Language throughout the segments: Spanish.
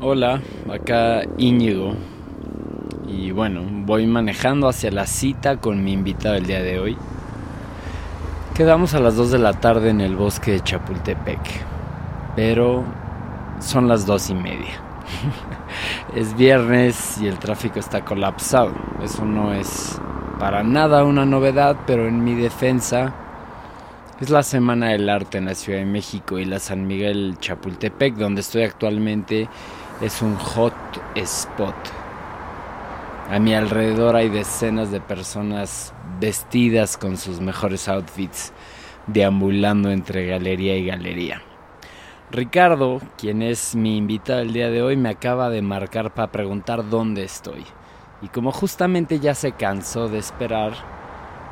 Hola, acá Íñigo. Y bueno, voy manejando hacia la cita con mi invitado el día de hoy. Quedamos a las 2 de la tarde en el bosque de Chapultepec. Pero son las dos y media. es viernes y el tráfico está colapsado. Eso no es para nada una novedad, pero en mi defensa es la Semana del Arte en la Ciudad de México y la San Miguel Chapultepec, donde estoy actualmente, es un hot spot. A mi alrededor hay decenas de personas vestidas con sus mejores outfits, deambulando entre galería y galería. Ricardo, quien es mi invitado el día de hoy, me acaba de marcar para preguntar dónde estoy. Y como justamente ya se cansó de esperar,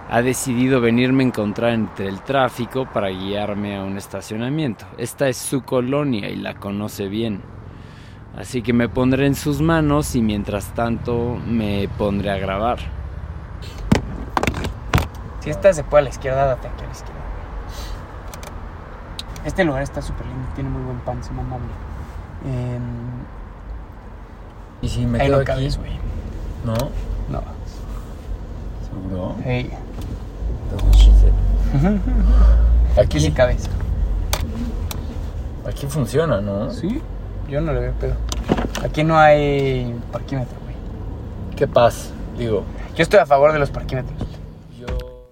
ha decidido venirme a encontrar entre el tráfico para guiarme a un estacionamiento. Esta es su colonia y la conoce bien. Así que me pondré en sus manos y mientras tanto me pondré a grabar. Si esta se puede a la izquierda, date aquí a la izquierda. Este lugar está súper lindo, tiene muy buen pan, es mamable. Eh, ¿Y si me ahí quedo no aquí? cabes. ¿No? No. ¿Seguro? Hey. Aquí sí cabes. Aquí funciona, ¿no? Sí, yo no le veo pedo. Aquí no hay parquímetro, güey. ¿Qué pasa? Digo. Yo estoy a favor de los parquímetros.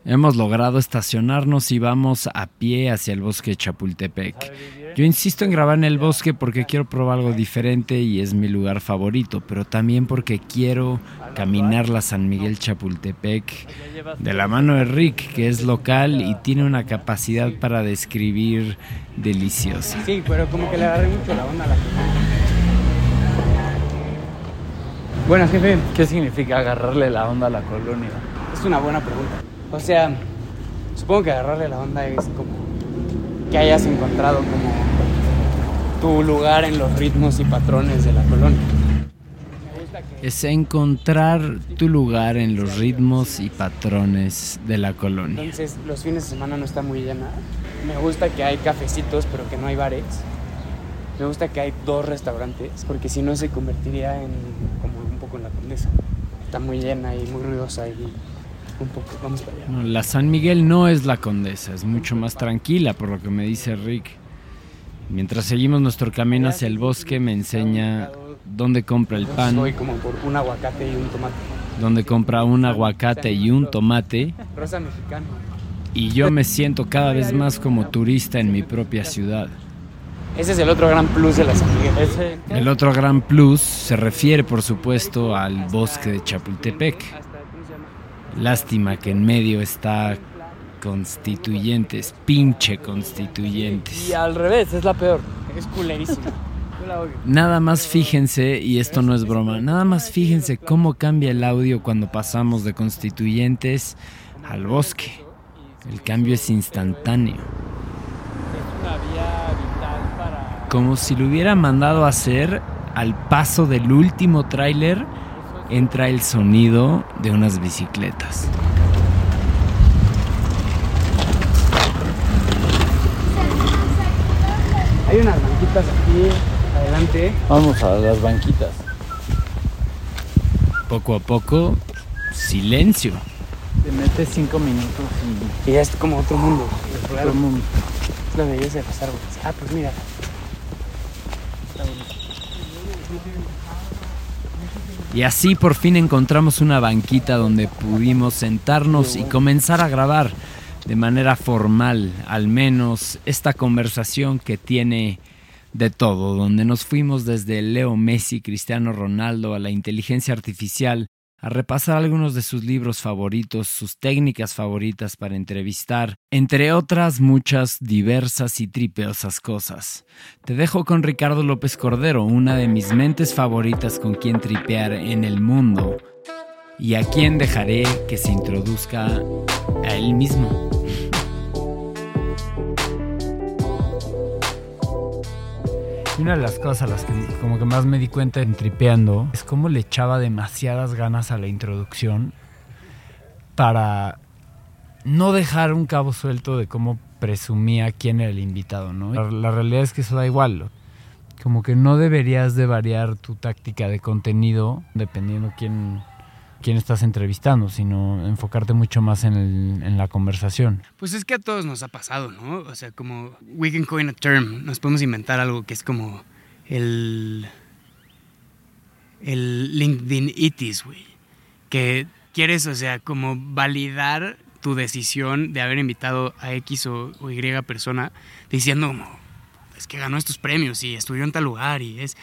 Hemos logrado estacionarnos y vamos a pie hacia el bosque de Chapultepec. Yo insisto en grabar en el bosque porque quiero probar algo diferente y es mi lugar favorito, pero también porque quiero caminar la San Miguel Chapultepec de la mano de Rick, que es local y tiene una capacidad para describir deliciosa. Sí, pero como que le agarré mucho la onda a la Bueno, jefe, ¿Qué significa agarrarle la onda a la colonia? es una buena pregunta. O sea, supongo que agarrarle la onda es como que hayas encontrado como tu lugar en los ritmos y patrones de la colonia. Es encontrar tu lugar en los ritmos y patrones de la colonia. Entonces, los fines de semana no está muy llena. Me gusta que hay cafecitos, pero que no hay bares. Me gusta que hay dos restaurantes, porque si no se convertiría en como un poco en la condesa. Está muy llena y muy ruidosa y un poco. Vamos para allá. No, la San Miguel no es la condesa, es mucho más tranquila, por lo que me dice Rick. Mientras seguimos nuestro camino hacia el bosque, me enseña dónde compra el pan, Soy como por un aguacate y un tomate. dónde compra un aguacate y un tomate, Rosa mexicano. y yo me siento cada vez más como turista en mi propia ciudad. Ese es el otro gran plus de la San Miguel. El otro gran plus se refiere, por supuesto, al bosque de Chapultepec. Lástima que en medio está constituyentes, pinche constituyentes. Y al revés, es la peor. Es culerísima. Nada más fíjense, y esto no es broma, nada más fíjense cómo cambia el audio cuando pasamos de constituyentes al bosque. El cambio es instantáneo. Como si lo hubiera mandado a hacer al paso del último tráiler, entra el sonido de unas bicicletas. Hay unas banquitas aquí adelante. Vamos a las banquitas. Poco a poco, silencio. Te metes cinco minutos y Y ya es como otro mundo. Claro, mundo. es la belleza de los árboles. Ah, pues mira. Y así por fin encontramos una banquita donde pudimos sentarnos y comenzar a grabar de manera formal, al menos esta conversación que tiene de todo, donde nos fuimos desde Leo Messi, Cristiano Ronaldo, a la inteligencia artificial, a repasar algunos de sus libros favoritos, sus técnicas favoritas para entrevistar, entre otras muchas diversas y tripeosas cosas. Te dejo con Ricardo López Cordero, una de mis mentes favoritas con quien tripear en el mundo, y a quien dejaré que se introduzca a él mismo. Una de las cosas a las que como que más me di cuenta en tripeando es cómo le echaba demasiadas ganas a la introducción para no dejar un cabo suelto de cómo presumía quién era el invitado, ¿no? La, la realidad es que eso da igual. como que no deberías de variar tu táctica de contenido dependiendo quién, quién estás entrevistando, sino enfocarte mucho más en, la conversación. Pues es que a todos nos ha pasado, ¿no? O sea, como we can coin a term, nos podemos inventar algo que es como el el LinkedIn itis, güey, que quieres, o sea, como validar tu decisión de haber invitado a X o, o Y persona diciendo como es que ganó estos premios y estudió en tal lugar y es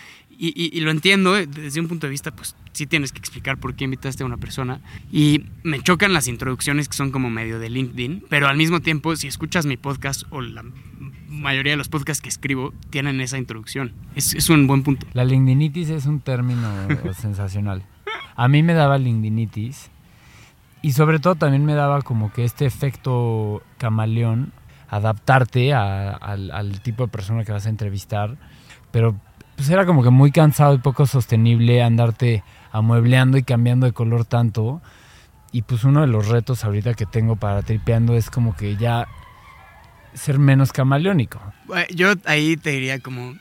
y, y- y lo entiendo eh, desde un punto de vista, pues sí tienes que explicar por qué invitaste a una persona. Y me chocan las introducciones que son como medio de LinkedIn, pero al mismo tiempo, si escuchas mi podcast o la mayoría de los podcasts que escribo, tienen esa introducción. Es, es un buen punto. La lindinitis es un término sensacional. A mí me daba lindinitis y sobre todo también me daba como que este efecto camaleón, adaptarte a- al, al tipo de persona que vas a entrevistar, pero pues era como que muy cansado y poco sostenible andarte amuebleando y cambiando de color tanto. Y pues uno de los retos ahorita que tengo para tripeando es como que ya ser menos camaleónico. Eh, Yo ahí te diría como,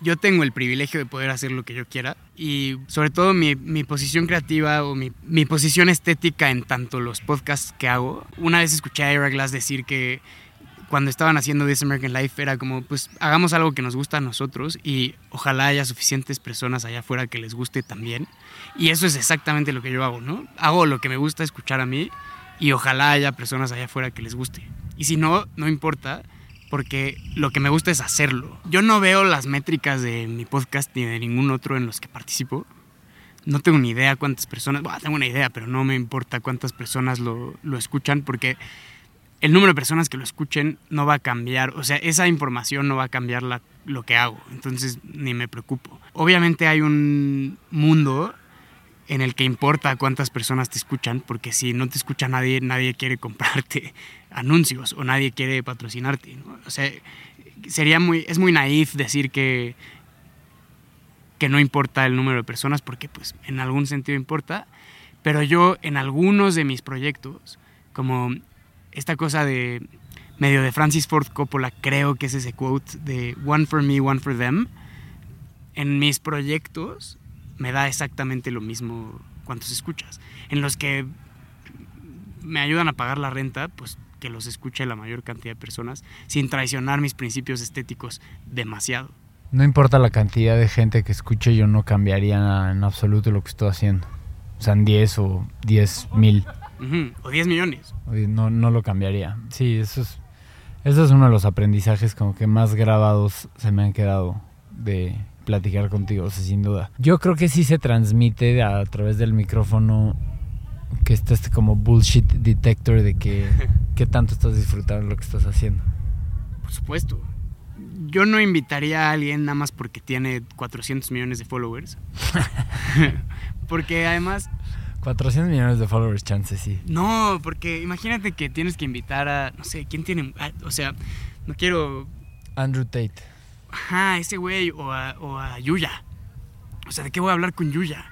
yo tengo el privilegio de poder hacer lo que yo quiera y sobre todo mi, mi posición creativa o mi, mi posición estética en tanto los podcasts que hago. Una vez escuché a Ira Glass decir que cuando estaban haciendo This American Life era como, pues hagamos algo que nos gusta a nosotros y ojalá haya suficientes personas allá afuera que les guste también. Y eso es exactamente lo que yo hago, ¿no? Hago lo que me gusta escuchar a mí y ojalá haya personas allá afuera que les guste. Y si no, no importa, porque lo que me gusta es hacerlo. Yo no veo las métricas de mi podcast ni de ningún otro en los que participo. No tengo ni idea cuántas personas, bueno, tengo una idea, pero no me importa cuántas personas lo, lo escuchan porque el número de personas que lo escuchen no va a cambiar, o sea, esa información no va a cambiar la- lo que hago, entonces ni me preocupo. Obviamente hay un mundo en el que importa cuántas personas te escuchan, porque si no te escucha nadie, nadie quiere comprarte anuncios o nadie quiere patrocinarte. O sea, sería muy, es muy naif decir que, que no importa el número de personas, porque pues en algún sentido importa, pero yo en algunos de mis proyectos, como esta cosa de medio de Francis Ford Coppola, creo que es ese quote de One for me, one for them, en mis proyectos me da exactamente lo mismo cuántos escuchas. En los que me ayudan a pagar la renta, pues que los escuche la mayor cantidad de personas sin traicionar mis principios estéticos demasiado. No importa la cantidad de gente que escuche, yo no cambiaría en absoluto lo que estoy haciendo. O sea, en 10 o 10 mil. O 10 millones. No, no lo cambiaría. Sí, eso es, eso es uno de los aprendizajes como que más grabados se me han quedado de platicar contigo, o sea, sin duda. Yo creo que sí se transmite a través del micrófono que está este como bullshit detector de que qué tanto estás disfrutando lo que estás haciendo. Por supuesto. Yo no invitaría a alguien nada más porque tiene 400 millones de followers. porque además 400 millones de followers, chance sí. No, porque imagínate que tienes que invitar a, no sé, ¿quién tiene? O sea, no quiero, Andrew Tate. ajá, ese güey o a, o a Yuya. O sea, ¿de qué voy a hablar con Yuya?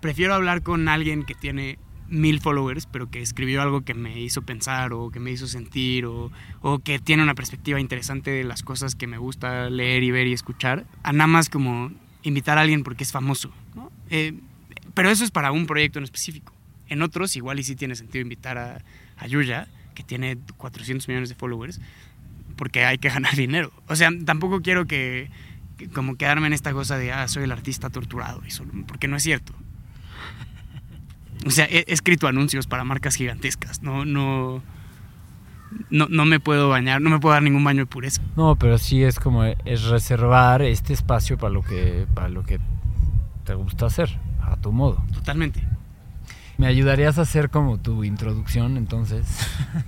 Prefiero hablar con alguien que tiene mil followers, pero que escribió algo que me hizo pensar o que me hizo sentir o, o que tiene una perspectiva interesante de las cosas que me gusta leer y ver y escuchar, a nada más como invitar a alguien porque es famoso, ¿no? Eh, pero eso es para un proyecto en específico. En otros, igual y sí tiene sentido invitar a, a Yuya, que tiene 400 millones de followers, porque hay que ganar dinero. O sea, tampoco quiero que, como quedarme en esta cosa de, ah, soy el artista torturado, y solo- porque no es cierto. O sea, he, he escrito anuncios para marcas gigantescas, no, no, no, no me puedo bañar, no me puedo dar ningún baño de pureza. No, pero sí es como es reservar este espacio para lo que para lo que te gusta hacer, a tu modo. Totalmente. ¿Me ayudarías a hacer como tu introducción entonces?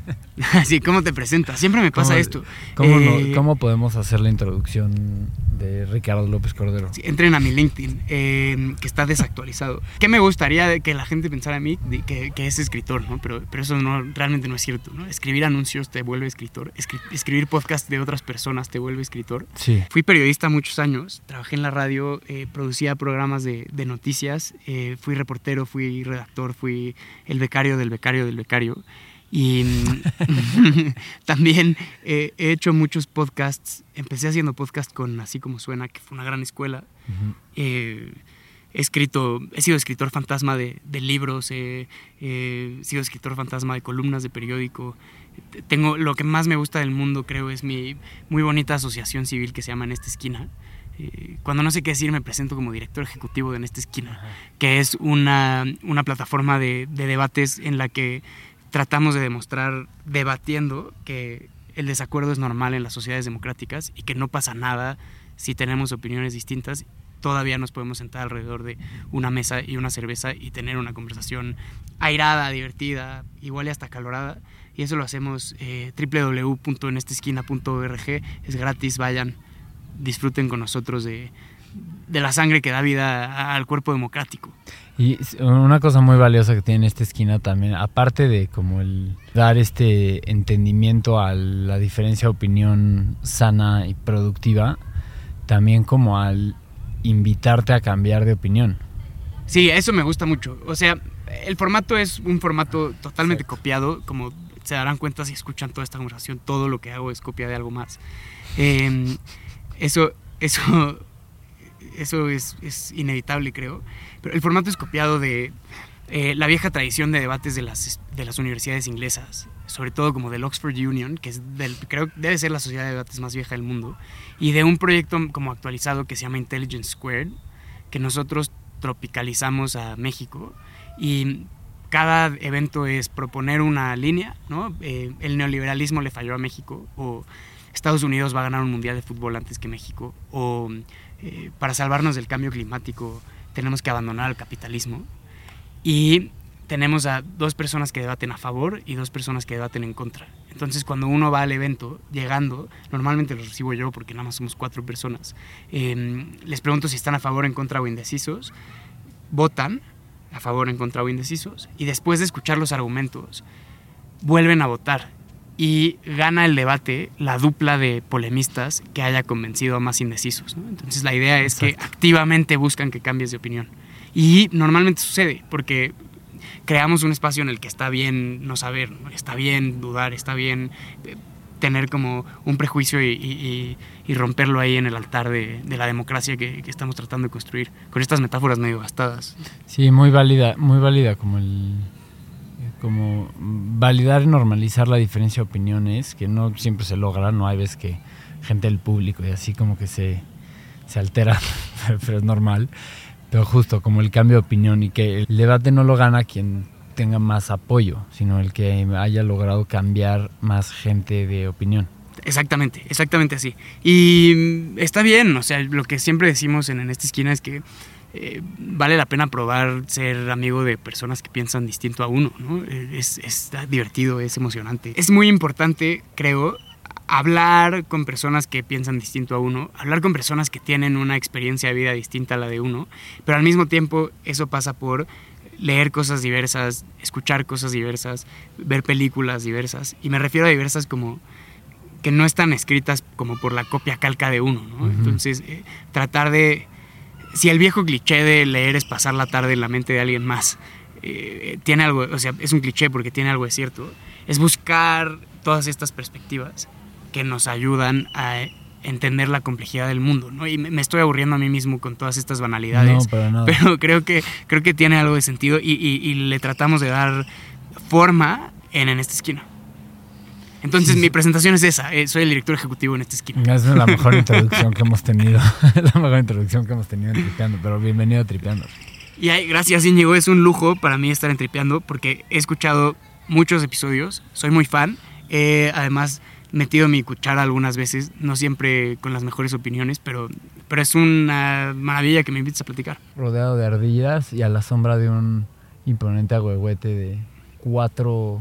Así, ¿cómo te presentas? Siempre me pasa ¿Cómo- esto. ¿Cómo, no- Eh, cómo podemos hacer la introducción de Ricardo López Cordero? Sí, entren a mi LinkedIn, eh, que está desactualizado. ¿Qué me gustaría que la gente pensara a mí? Que, que es escritor, ¿no? Pero, pero eso no, realmente no es cierto, ¿no? Escribir anuncios te vuelve escritor. Escri- escribir podcast de otras personas te vuelve escritor. Sí. Fui periodista muchos años, trabajé en la radio, eh, producía programas de, de noticias, eh, fui reportero, fui redactor, fui el becario del becario del becario. Y mm, también eh, he hecho muchos podcasts. Empecé haciendo podcast con Así como suena, que fue una gran escuela. Eh, he escrito, he sido escritor fantasma de, libros, he sido escritor fantasma de columnas de periódico. Tengo lo que más me gusta del mundo, creo, es mi muy bonita asociación civil que se llama En esta esquina. Eh, cuando no sé qué decir, me presento como director ejecutivo de En esta esquina, que es una, una plataforma de, de debates en la que tratamos de demostrar debatiendo que el desacuerdo es normal en las sociedades democráticas y que no pasa nada si tenemos opiniones distintas. Todavía nos podemos sentar alrededor de una mesa y una cerveza y tener una conversación airada, divertida, igual y hasta calorada. Y eso lo hacemos eh, www.enestesquina.org. Es gratis, vayan, disfruten con nosotros de, de la sangre que da vida al cuerpo democrático. Y una cosa muy valiosa que tiene esta esquina también, aparte de como el dar este entendimiento a la diferencia de opinión sana y productiva, también como al invitarte a cambiar de opinión. Sí, eso me gusta mucho. O sea, el formato es un formato totalmente copiado, como se darán cuenta si escuchan toda esta conversación, todo lo que hago es copia de algo más. Em, eso, eso eso es, inevitable, creo. Pero el formato es copiado de eh, la vieja tradición de debates de las, de las universidades inglesas, sobre todo como del Oxford Union, que es del, creo debe ser la sociedad de debates más vieja del mundo, y de un proyecto como actualizado que se llama Intelligence Squared, que nosotros tropicalizamos a México. Y cada evento es proponer una línea, ¿no? Eh, el neoliberalismo le falló a México, o Estados Unidos va a ganar un mundial de fútbol antes que México, o eh, para salvarnos del cambio climático tenemos que abandonar el capitalismo. Y tenemos a dos personas que debaten a favor y dos personas que debaten en contra. Entonces, cuando uno va al evento, llegando, normalmente los recibo yo porque nada más somos cuatro personas, em, les pregunto si están a favor, en contra o indecisos, votan a favor, en contra o indecisos, y después de escuchar los argumentos, vuelven a votar y gana el debate la dupla de polemistas que haya convencido a más indecisos. Entonces la idea es que activamente buscan que cambies de opinión. Y normalmente sucede, porque creamos un espacio en el que está bien no saber, está bien dudar, está bien eh, tener como un prejuicio y, romperlo ahí en el altar de, la democracia que, que, estamos tratando de construir, con estas metáforas medio gastadas. Sí, muy válida, muy válida como el, como validar y normalizar la diferencia de opiniones, que no siempre se logra, no hay veces que gente del público y así como que se, se altera, pero es normal, pero justo como el cambio de opinión y que el debate no lo gana quien tenga más apoyo, sino el que haya logrado cambiar más gente de opinión. Exactamente, exactamente así. Y está bien, o sea, lo que siempre decimos en, en esta esquina es que eh, vale la pena probar ser amigo de personas que piensan distinto a uno, ¿no? Es, es divertido, es emocionante. Es muy importante, creo, hablar con personas que piensan distinto a uno, hablar con personas que tienen una experiencia de vida distinta a la de uno, pero al mismo tiempo eso pasa por leer cosas diversas, escuchar cosas diversas, ver películas diversas, y me refiero a diversas como que no están escritas como por la copia calca de uno, ¿no? Entonces, eh, tratar de si el viejo cliché de leer es pasar la tarde en la mente de alguien más, eh, tiene algo, o sea, es un cliché porque tiene algo de cierto, es buscar todas estas perspectivas que nos ayudan a entender la complejidad del mundo, ¿no? Y me estoy aburriendo a mí mismo con todas estas banalidades, pero creo que, creo que tiene algo de sentido y, y le tratamos de dar forma en, en esta esquina. Entonces mi presentación es esa, eh, soy el director ejecutivo en esta esquina. Es la mejor introducción que hemos tenido, la mejor introducción que hemos tenido en Tripeando, pero bienvenido a Tripeando. Y gracias Íñigo, es un lujo para mí estar en Tripeando porque he escuchado muchos episodios, soy muy fan, he además metido mi cuchara algunas veces, no siempre con las mejores opiniones, pero, pero es una maravilla que me invites a platicar. Rodeado de ardillas y a la sombra de un imponente agüehuete de cuatro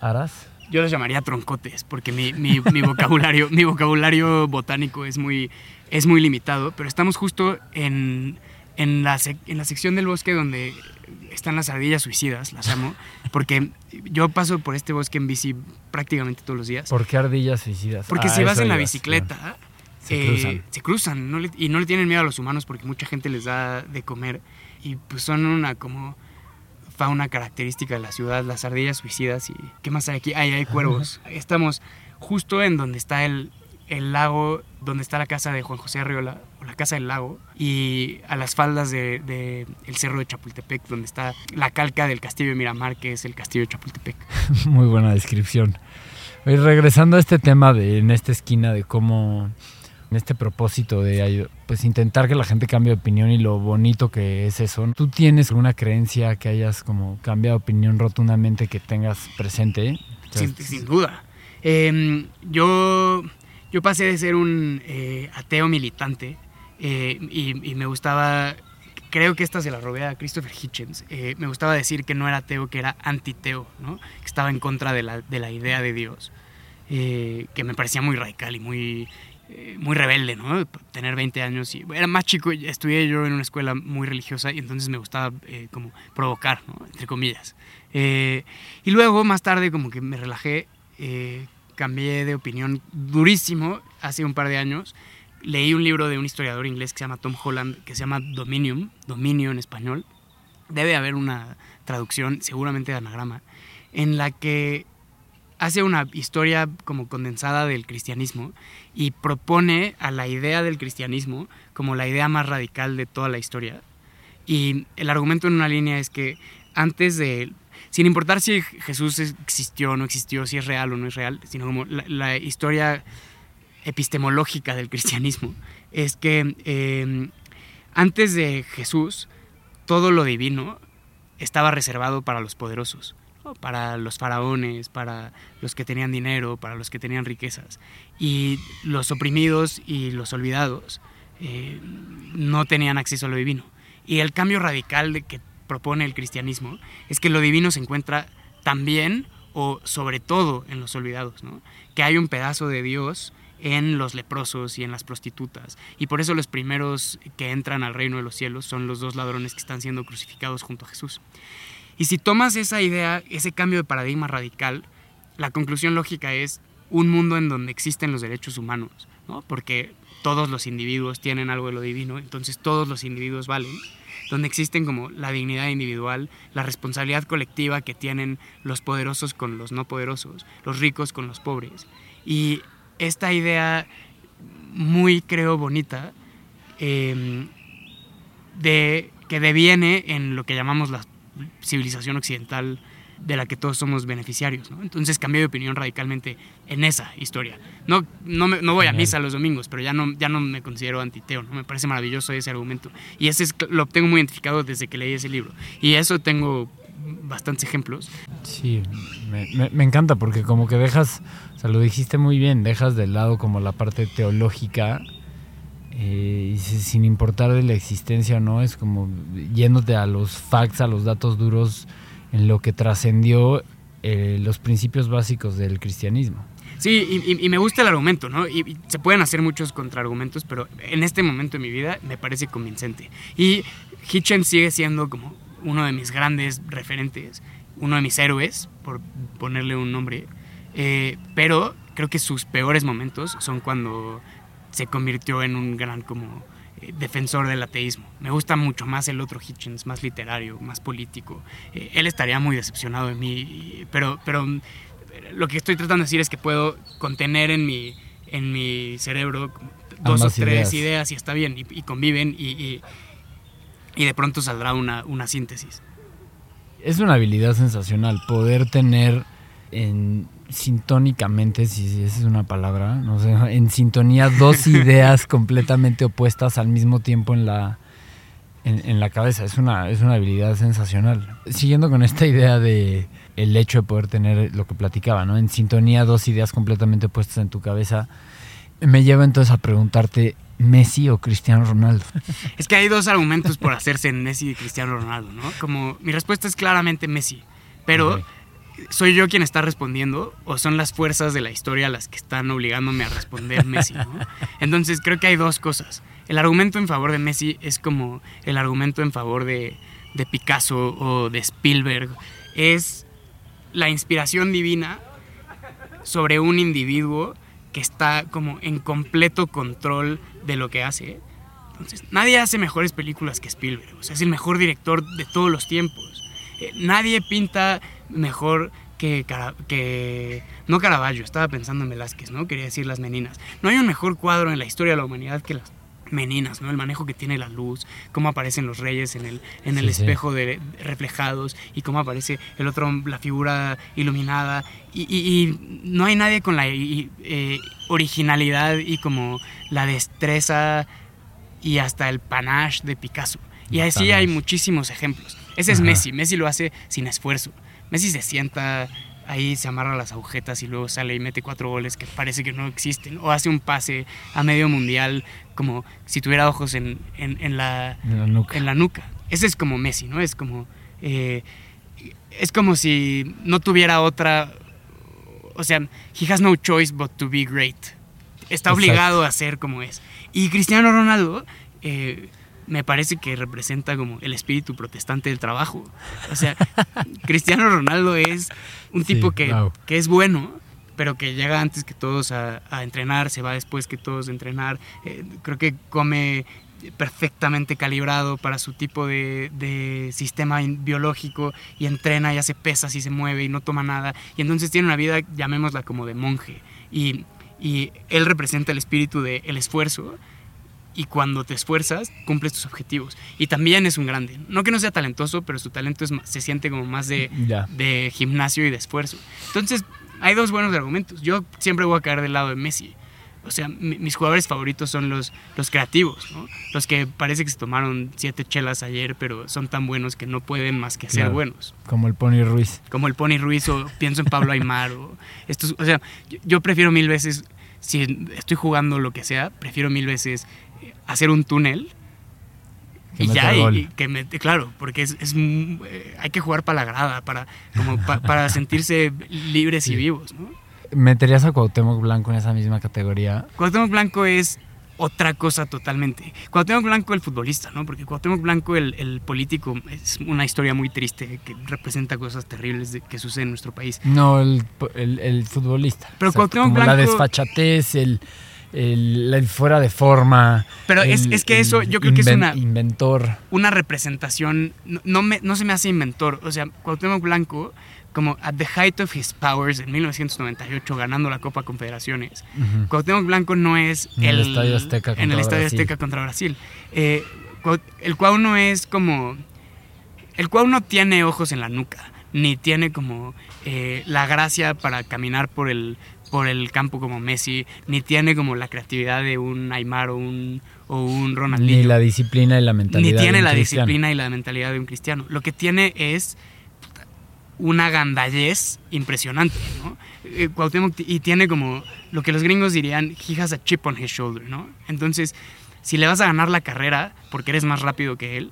aras yo los llamaría troncotes, porque mi, mi, vocabulario, mi vocabulario botánico es muy, es muy limitado, pero estamos justo en, en, la en la sección del bosque donde están las ardillas suicidas, las amo, porque yo paso por este bosque en bici prácticamente todos los días. ¿Por qué ardillas suicidas? Porque si ah, vas en la bicicleta, se cruzan, se cruzan y no le tienen miedo a los humanos porque mucha gente les da de comer y pues son una como fauna característica de la ciudad, las ardillas suicidas y ¿qué más hay aquí? Ahí hay cuervos. Estamos justo en donde está el, el lago, donde está la casa de Juan José Arriola, o la casa del lago, y a las faldas del de, el cerro de Chapultepec, donde está la calca del castillo de Miramar, que es el castillo de Chapultepec. Muy buena descripción. Y regresando a este tema de en esta esquina de cómo este propósito de pues intentar que la gente cambie de opinión y lo bonito que es eso. ¿Tú tienes alguna creencia que hayas como cambiado de opinión rotundamente que tengas presente? sin, duda. Em, yo, yo pasé de ser un eh, ateo militante eh, y, me gustaba, creo que esta se la robé a Christopher Hitchens, eh, me gustaba decir que no era ateo, que era antiteo, ¿no? que estaba en contra de la, de la idea de Dios, que me parecía muy radical y muy eh, muy rebelde, ¿no? Tener 20 años y era más chico, estudié yo en una escuela muy religiosa y entonces me gustaba eh, como provocar, ¿no? Entre comillas. Eh, y luego, más tarde, como que me relajé, cambié de opinión durísimo hace un par de años. Leí un libro de un historiador inglés que se llama Tom Holland, que se llama Dominium, Dominio en español. Debe haber una traducción, seguramente de anagrama, en la que hace una historia como condensada del cristianismo y propone a la idea del cristianismo como la idea más radical de toda la historia. Y el argumento en una línea es que antes de, sin importar si Jesús existió o no existió, si es real o no es real, sino como la, historia epistemológica del cristianismo, es que eh, antes de Jesús todo lo divino estaba reservado para los poderosos para los faraones, para los que tenían dinero, para los que tenían riquezas. Y los oprimidos y los olvidados eh, no tenían acceso a lo divino. Y el cambio radical de que propone el cristianismo es que lo divino se encuentra también o sobre todo en los olvidados, que hay un pedazo de Dios en los leprosos y en las prostitutas. Y por eso los primeros que entran al reino de los cielos son los dos ladrones que están siendo crucificados junto a Jesús. Y si tomas esa idea, ese cambio de paradigma radical, la conclusión lógica es un mundo en donde existen los derechos humanos, ¿no? porque todos los individuos tienen algo de lo divino, entonces todos los individuos valen, donde existen como la dignidad individual, la responsabilidad colectiva que tienen los poderosos con los no poderosos, los ricos con los pobres. Y esta idea muy, creo, bonita, em, de, que deviene en lo que llamamos las civilización occidental de la que todos somos beneficiarios. ¿no? Entonces cambié de opinión radicalmente en esa historia. No, no, no voy a misa los domingos, pero ya no, ya no me considero antiteo. ¿no? Me parece maravilloso ese argumento. Y ese es, lo tengo muy identificado desde que leí ese libro. Y eso tengo bastantes ejemplos. Sí, me, me, encanta porque como que dejas, o sea, lo dijiste muy bien, dejas de lado como la parte teológica eh, sin importar de la existencia o no, es como yéndote a los facts, a los datos duros en lo que trascendió eh, los principios básicos del cristianismo. Sí, y, me gusta el argumento, ¿no? Y, se pueden hacer muchos contraargumentos, pero en este momento de mi vida me parece convincente. Y Hitchens sigue siendo como uno de mis grandes referentes, uno de mis héroes, por ponerle un nombre, eh, pero creo que sus peores momentos son cuando se convirtió en un gran como eh, defensor del ateísmo. Me gusta mucho más el otro Hitchens, más literario, más político. Eh, él estaría muy decepcionado de mí, pero, pero mm, lo que estoy tratando de decir es que puedo contener en mi, en mi cerebro dos o tres ideas. y está bien, y, conviven y, y, de pronto saldrá una, una síntesis. Es una habilidad sensacional poder tener en sintónicamente, si esa es una palabra, no sé, en sintonía dos ideas completamente opuestas al mismo tiempo en la, en, la cabeza. Es una, es una habilidad sensacional. Siguiendo con esta idea de el hecho de poder tener lo que platicaba, ¿no? En sintonía dos ideas completamente opuestas en tu cabeza, me lleva entonces a preguntarte, ¿Messi o Cristiano Ronaldo? Es que hay dos argumentos por hacerse en Messi y Cristiano Ronaldo, ¿no? Como mi respuesta es claramente Messi, pero... ¿Soy yo quien está respondiendo o son las fuerzas de la historia las que están obligándome a responder Messi? Entonces creo que hay dos cosas. El argumento en favor de Messi es como el argumento en favor de, de Picasso o de Spielberg. Es la inspiración divina sobre un individuo que está como en completo control de lo que hace. Entonces, nadie hace mejores películas que Spielberg. Es el mejor director de todos los tiempos. Eh, nadie pinta mejor que, Cara- que... No Caravaggio, estaba pensando en Velázquez, ¿no? Quería decir las meninas. No hay un mejor cuadro en la historia de la humanidad que las meninas, ¿no? El manejo que tiene la luz, cómo aparecen los reyes en el, en el Sí, sí. espejo de, reflejados y cómo aparece el otro, la figura iluminada. Y, y- y no hay nadie con la y- eh, originalidad y como la destreza y hasta el panache de Picasso. Y así hay muchísimos ejemplos. Ese es. Messi. Messi lo hace sin esfuerzo. Messi se sienta ahí, se amarra las agujetas y luego sale y mete cuatro goles que parece que no existen. O hace un pase a medio mundial como si tuviera ojos en, en- en la, En la nuca. en la nuca. Ese es como Messi, ¿no? Es como. eh, es como si no tuviera otra. O sea, he has no choice but to be great. Está Exacto. obligado a ser como es. Y Cristiano Ronaldo. eh, me parece que representa como el espíritu protestante del trabajo. O sea, Cristiano Ronaldo es un Sí, tipo que, wow. que es bueno, pero que llega antes que todos a, a entrenar, se va después que todos a entrenar. Eh, creo que come perfectamente calibrado para su tipo de, de sistema biológico y entrena y hace pesas y se mueve y no toma nada. Y entonces tiene una vida, llamémosla como de monje. Y, y él representa el espíritu del esfuerzo y cuando te esfuerzas cumples tus objetivos. Y también es un grande. No que no sea talentoso, pero su talento es, más- se siente como más de, de gimnasio y de esfuerzo. Entonces, hay dos buenos argumentos. Yo siempre voy a caer del lado de Messi. O sea, mi- mis jugadores favoritos son los, los creativos, ¿no? Los que parece que se tomaron siete chelas ayer, pero son tan buenos que no pueden más que ser buenos. Como el Pony Ruiz. Como el Pony Ruiz o pienso en Pablo Aymar. o, estos, o sea, yo, yo prefiero mil veces, si estoy jugando lo que sea, prefiero mil veces hacer un túnel Que y ya, y- que mete, claro, porque es, es, eh, hay que jugar para la grada, para, como pa- para sentirse libres y vivos, ¿no? ¿Meterías a Cuauhtémoc Blanco en esa misma categoría? Cuauhtémoc Blanco es otra cosa totalmente. Cuauhtémoc Blanco el futbolista, ¿no? Porque Cuauhtémoc Blanco el, el político es una historia muy triste que representa cosas terribles de- que suceden en nuestro país. No, el, el, el futbolista. Pero Cuauhtémoc como la Blanco- desfachatez, el, el, el fuera de forma. Pero es, el- es que eso yo creo que es una, Inventor. una representación, no, no me, no se me hace inventor. O sea, Cuauhtémoc Blanco, como at the height of his powers en 1998, ganando la Copa Confederaciones, Ujú. Cuauhtémoc Blanco no es En el Estadio Azteca en contra el Estadio Brasil. Azteca contra Brasil. Eh, el Cuau no es como... El Cuau no tiene ojos en la nuca, ni tiene como eh, la gracia para caminar por el, por el campo como Messi, ni tiene como la creatividad de un Aymar o un, o un Ronaldinho Ni la disciplina y la mentalidad. ni tiene de un la cristiano. disciplina y la mentalidad de un cristiano. Lo que tiene es una gandallez impresionante, ¿no? Eh, Cuauhtémoc y tiene como lo que los gringos dirían, he has a chip on his shoulder, ¿no? Entonces, si le vas a ganar la carrera porque eres más rápido que él,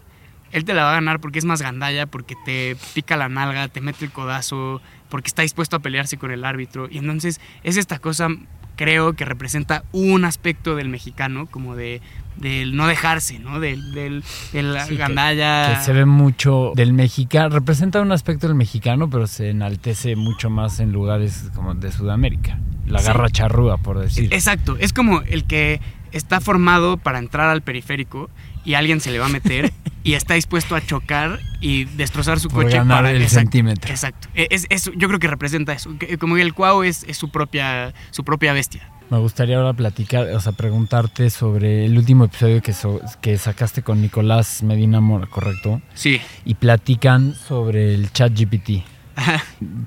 él te la va a ganar porque es más gandalla, porque te pica la nalga, te mete el codazo, porque está dispuesto a pelearse con el árbitro. Y entonces es esta cosa, creo, que representa un aspecto del mexicano, como de del no dejarse, ¿no? Del, del, de la Sí, gandalla. Que se ve mucho del mexicano, representa un aspecto del mexicano, pero se enaltece mucho más en lugares como de Sudamérica. La Sí. garra charrúa, por decir. Exacto, es como el que está formado para entrar al periférico y alguien se le va a meter y está dispuesto a chocar y destrozar su Por coche ganar para el exacto, centímetro. Exacto. E, Es, es- yo creo que representa eso. Como que el cuau es, es su propia su propia bestia. Me gustaría ahora platicar, o sea, preguntarte sobre el último episodio que, so- que sacaste con Nicolás Medina Mora, ¿correcto? Sí. Y platican sobre el chat GPT.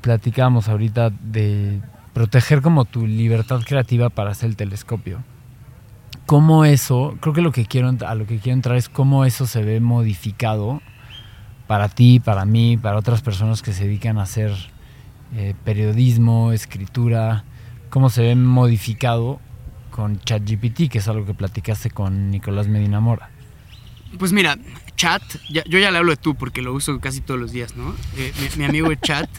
Platicábamos ahorita de proteger como tu libertad creativa para hacer el telescopio. ¿Cómo eso, creo que lo que quiero, a lo que quiero entrar es cómo eso se ve modificado para ti, para mí, para otras personas que se dedican a hacer eh, periodismo, escritura, cómo se ve modificado con ChatGPT, que es algo que platicaste con Nicolás Medina Mora. Pues mira, chat, ya- yo ya le hablo de tú porque lo uso casi todos los días, ¿no? Eh, mi, mi amigo chat,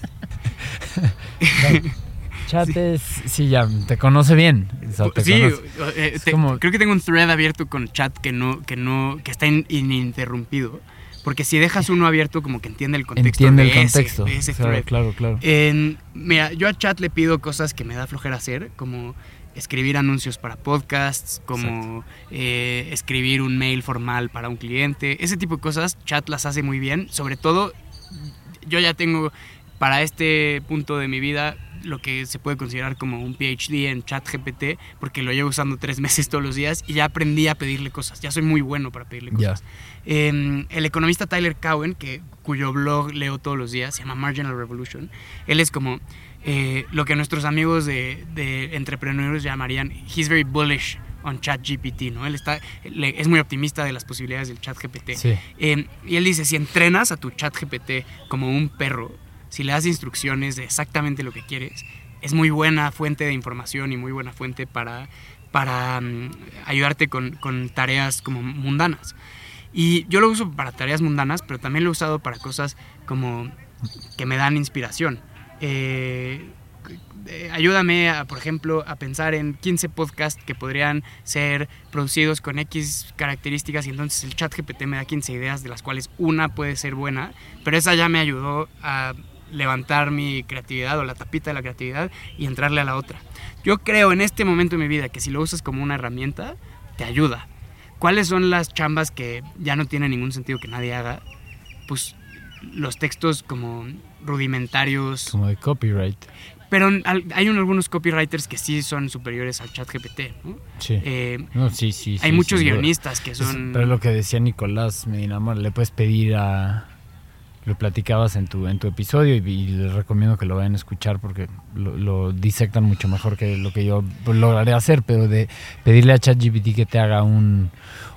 Chat es, sí, ya, te conoce bien. o sea, te sí, conoce. eh, Es te- como- creo que tengo un thread abierto con chat que no, que no, que está in- ininterrumpido. Porque si dejas uno abierto, como que entiende el contexto. Entiende de el ese- contexto. de ese claro, thread. claro, claro. En- mira, yo a chat le pido cosas que me da flojera hacer, como escribir anuncios para podcasts, como eh, escribir un mail formal para un cliente, ese tipo de cosas, chat las hace muy bien, sobre todo yo ya tengo para este punto de mi vida lo que se puede considerar como un PhD en ChatGPT, porque lo llevo usando tres meses todos los días y ya aprendí a pedirle cosas. Ya soy muy bueno para pedirle cosas. Eh, el economista Tyler Cowen, que, cuyo blog leo todos los días, se llama Marginal Revolution, él es como eh, lo que nuestros amigos de, de entrepreneurs llamarían, he's very bullish on ChatGPT, ¿no? Él está, le- es muy optimista de las posibilidades del ChatGPT. Sí. Eh, y él dice, si entrenas a tu ChatGPT como un perro, si le das instrucciones de exactamente lo que quieres, es muy buena fuente de información y muy buena fuente para, para mm, ayudarte con, con tareas como mundanas. Y yo lo uso para tareas mundanas, pero también lo he usado para cosas como que me dan inspiración. Eh, eh, ayúdame, a, por ejemplo, a pensar en 15 podcasts que podrían ser producidos con X características y entonces el chat GPT me da 15 ideas de las cuales una puede ser buena, pero esa ya me ayudó a levantar mi creatividad o la tapita de la creatividad y entrarle a la otra. Yo creo en este momento de mi vida que si lo usas como una herramienta, te ayuda. ¿Cuáles son las chambas que ya no tiene ningún sentido que nadie haga? Pues los textos como rudimentarios, Como de copyright. pero hay un- algunos copywriters que sí son superiores al chat GPT. ¿no? Sí. Eh, no, sí, sí. hay sí, muchos guionistas que Es- son... Pero lo que decía Nicolás Medina Mora, le puedes pedir a. Lo platicabas en tu, en tu episodio y, y les recomiendo que lo vayan a escuchar porque lo, lo disectan mucho mejor que lo que yo lograré hacer, pero de pedirle a ChatGPT que te haga un,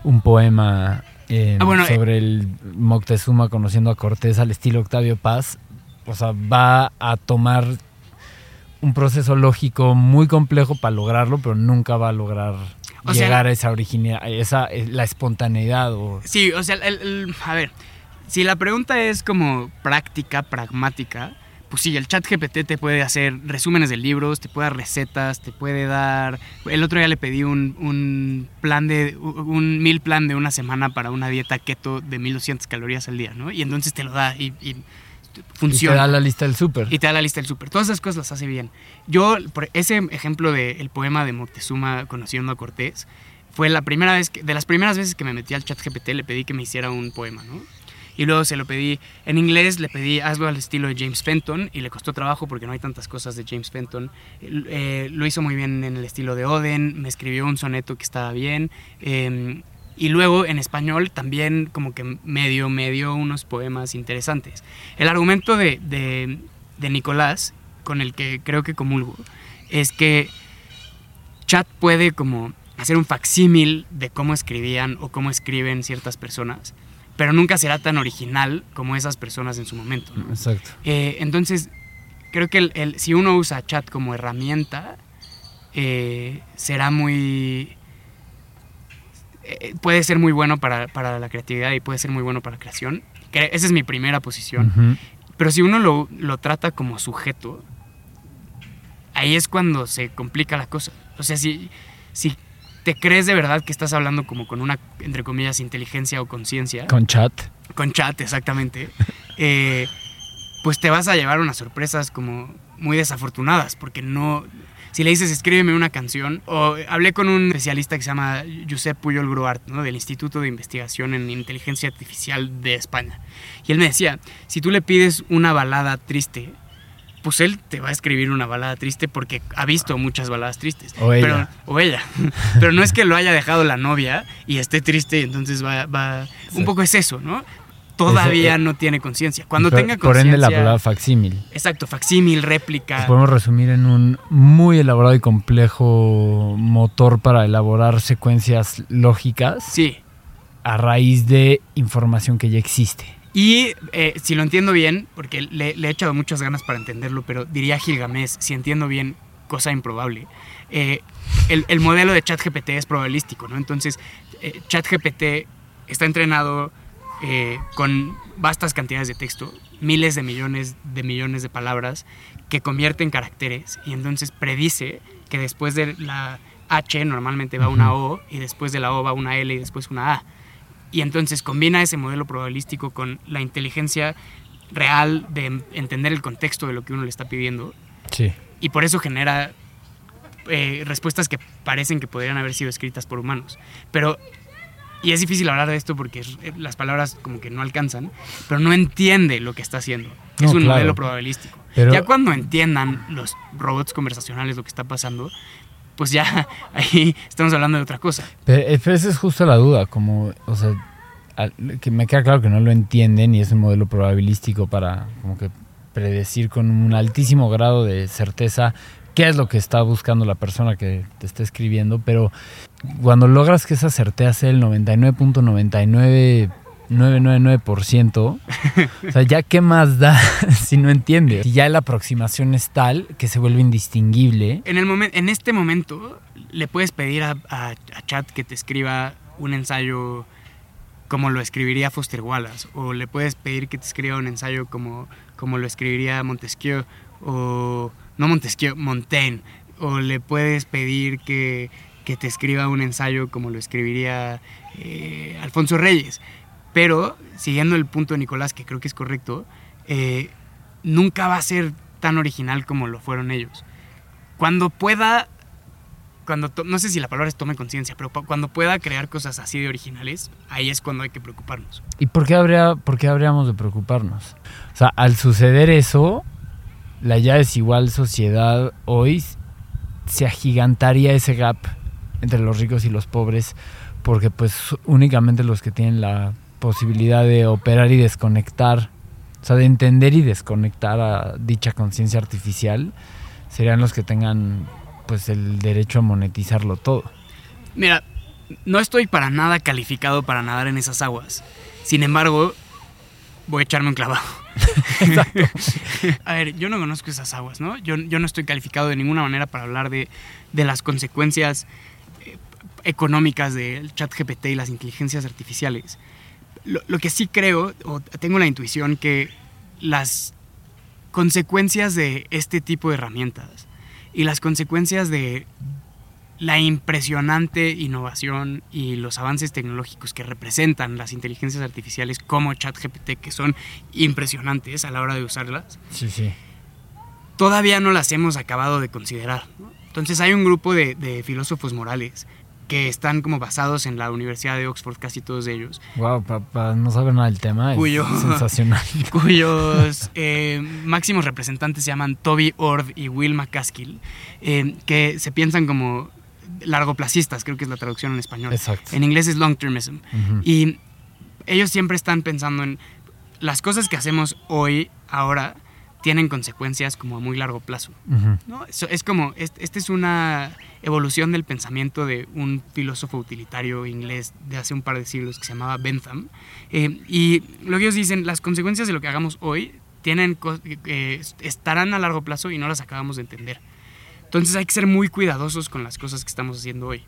un poema eh, Ah, bueno, sobre el Moctezuma conociendo a Cortés al estilo Octavio Paz, o sea, va a tomar un proceso lógico muy complejo para lograrlo, pero nunca va a lograr sea- llegar a esa originalidad, esa eh, la espontaneidad o Sí, o sea, el- el- a ver, si la pregunta es como práctica, pragmática, pues sí, el chat GPT te puede hacer resúmenes de libros, te puede dar recetas, te puede dar... El otro día le pedí un, un plan de... un mil plan de una semana para una dieta keto de 1200 calorías al día, ¿no? Y entonces te lo da y, y y te funciona. da la lista del súper. Y te da la lista del súper. Todas esas cosas las hace bien. Yo, por ese ejemplo del poema de Moctezuma conociendo a Cortés, fue la primera vez que, de las primeras veces que me metí al chat GPT, le pedí que me hiciera un poema, ¿no? Y luego se lo pedí en inglés, le pedí hazlo al estilo de James Fenton y le costó trabajo porque no hay tantas cosas de James Fenton. Eh, lo hizo muy bien en el estilo de Oden, me escribió un soneto que estaba bien. eh, y luego en español también como que medio, medio unos poemas interesantes. El argumento de, de, de Nicolás, con el que creo que comulgo, es que Chat puede como hacer un facsímil de cómo escribían o cómo escriben ciertas personas, pero nunca será tan original como esas personas en su momento. ¿no? Exacto. Eh, entonces, creo que el- el- si uno usa chat como herramienta, eh, será muy... eh, puede ser muy bueno para, para la creatividad y puede ser muy bueno para la creación. Que esa es mi primera posición. Pero si uno lo, lo trata como sujeto, ahí es cuando se complica la cosa. O sea, si, si te crees de verdad que estás hablando como con una, entre comillas, inteligencia o conciencia, Con chat. con chat exactamente, eh, pues te vas a llevar unas sorpresas como muy desafortunadas, porque no... Si le dices, escríbeme una canción, o hablé con un especialista que se llama Josep Puyol Gruart, ¿no? del Instituto de Investigación en Inteligencia Artificial de España. Y él me decía, si tú le pides una balada triste, pues él te va a escribir una balada triste porque ha visto muchas baladas tristes. O ella. Pero, o ella. Pero no es que lo haya dejado la novia y esté triste y entonces va... va. Un poco es eso, ¿no? Todavía Ese, eh, no tiene conciencia. Cuando por, tenga Por conciencia... ende la palabra facsímil. Exacto, facsímil, Lo réplica. podemos resumir en un muy elaborado y complejo motor para elaborar secuencias lógicas Sí. a raíz de información que ya existe. Y eh, si lo entiendo bien, porque le, le he echado muchas ganas para entenderlo, pero diría Gilgamesh, si entiendo bien, cosa improbable. eh, el, el modelo de ChatGPT es probabilístico, ¿no? Entonces, eh, ChatGPT está entrenado eh, con vastas cantidades de texto, miles de millones de millones de palabras que convierte en caracteres y entonces predice que después de la H normalmente va una O y después de la O va una L y después una A. Y entonces combina ese modelo probabilístico con la inteligencia real de entender el contexto de lo que uno le está pidiendo Sí. y por eso genera eh, respuestas que parecen que podrían haber sido escritas por humanos. Pero y es difícil hablar de esto porque eh, las palabras como que no alcanzan, pero no entiende lo que está haciendo. No, es un claro. modelo probabilístico. Pero- Ya cuando entiendan los robots conversacionales lo que está pasando, pues ya ahí estamos hablando de otra cosa. Pero, eh, pero esa es justo la duda, como, o sea, que me queda claro que no lo entienden y es un modelo probabilístico para como que predecir con un altísimo grado de certeza qué es lo que está buscando la persona que te está escribiendo, pero cuando logras que esa certeza sea el 99.99999%, o sea, ya qué más da si no entiendes. Si ya la aproximación es tal que se vuelve indistinguible. En, el momen- en este momento le puedes pedir a, a- a Chat que te escriba un ensayo como lo escribiría Foster Wallace, o le puedes pedir que te escriba un ensayo como, como lo escribiría Montesquieu, o no Montesquieu, Montaigne, o le puedes pedir que, que te escriba un ensayo como lo escribiría eh, Alfonso Reyes. Pero, siguiendo el punto de Nicolás, que creo que es correcto, eh, nunca va a ser tan original como lo fueron ellos. Cuando pueda, cuando no sé si la palabra es tome conciencia, pero cuando pueda crear cosas así de originales, ahí es cuando hay que preocuparnos. ¿Y por qué, habría, por qué habríamos de preocuparnos? O sea, al suceder eso, la ya desigual sociedad hoy se agigantaría ese gap entre los ricos y los pobres, porque pues únicamente los que tienen la posibilidad de operar y desconectar, o sea, de entender y desconectar a dicha conciencia artificial, serían los que tengan pues el derecho a monetizarlo todo. Mira, no estoy para nada calificado para nadar en esas aguas. Sin embargo, voy a echarme un clavado. a ver, yo no conozco esas aguas, ¿no? Yo, yo no estoy calificado de ninguna manera para hablar de, de las consecuencias eh, económicas del chat GPT y las inteligencias artificiales. Lo, lo que sí creo, o tengo la intuición, que las consecuencias de este tipo de herramientas y las consecuencias de la impresionante innovación y los avances tecnológicos que representan las inteligencias artificiales como ChatGPT, que son impresionantes a la hora de usarlas, Sí, sí. todavía no las hemos acabado de considerar. ¿no? Entonces hay un grupo de, de filósofos morales que están como basados en la Universidad de Oxford, casi todos ellos, Wow, para no saber nada del tema, es Cuyo- sensacional. cuyos eh, máximos representantes se llaman Toby Ord y Will McCaskill, eh, que se piensan como largoplacistas, creo que es la traducción en español. Exacto. En inglés es long termism. Ujú. Y ellos siempre están pensando en las cosas que hacemos hoy, ahora, tienen consecuencias como a muy largo plazo. Ujú. ¿no? Eso es como, esta este es una evolución del pensamiento de un filósofo utilitario inglés de hace un par de siglos que se llamaba Bentham. Eh, y lo que ellos dicen, las consecuencias de lo que hagamos hoy tienen, co- eh, estarán a largo plazo y no las acabamos de entender. Entonces hay que ser muy cuidadosos con las cosas que estamos haciendo hoy.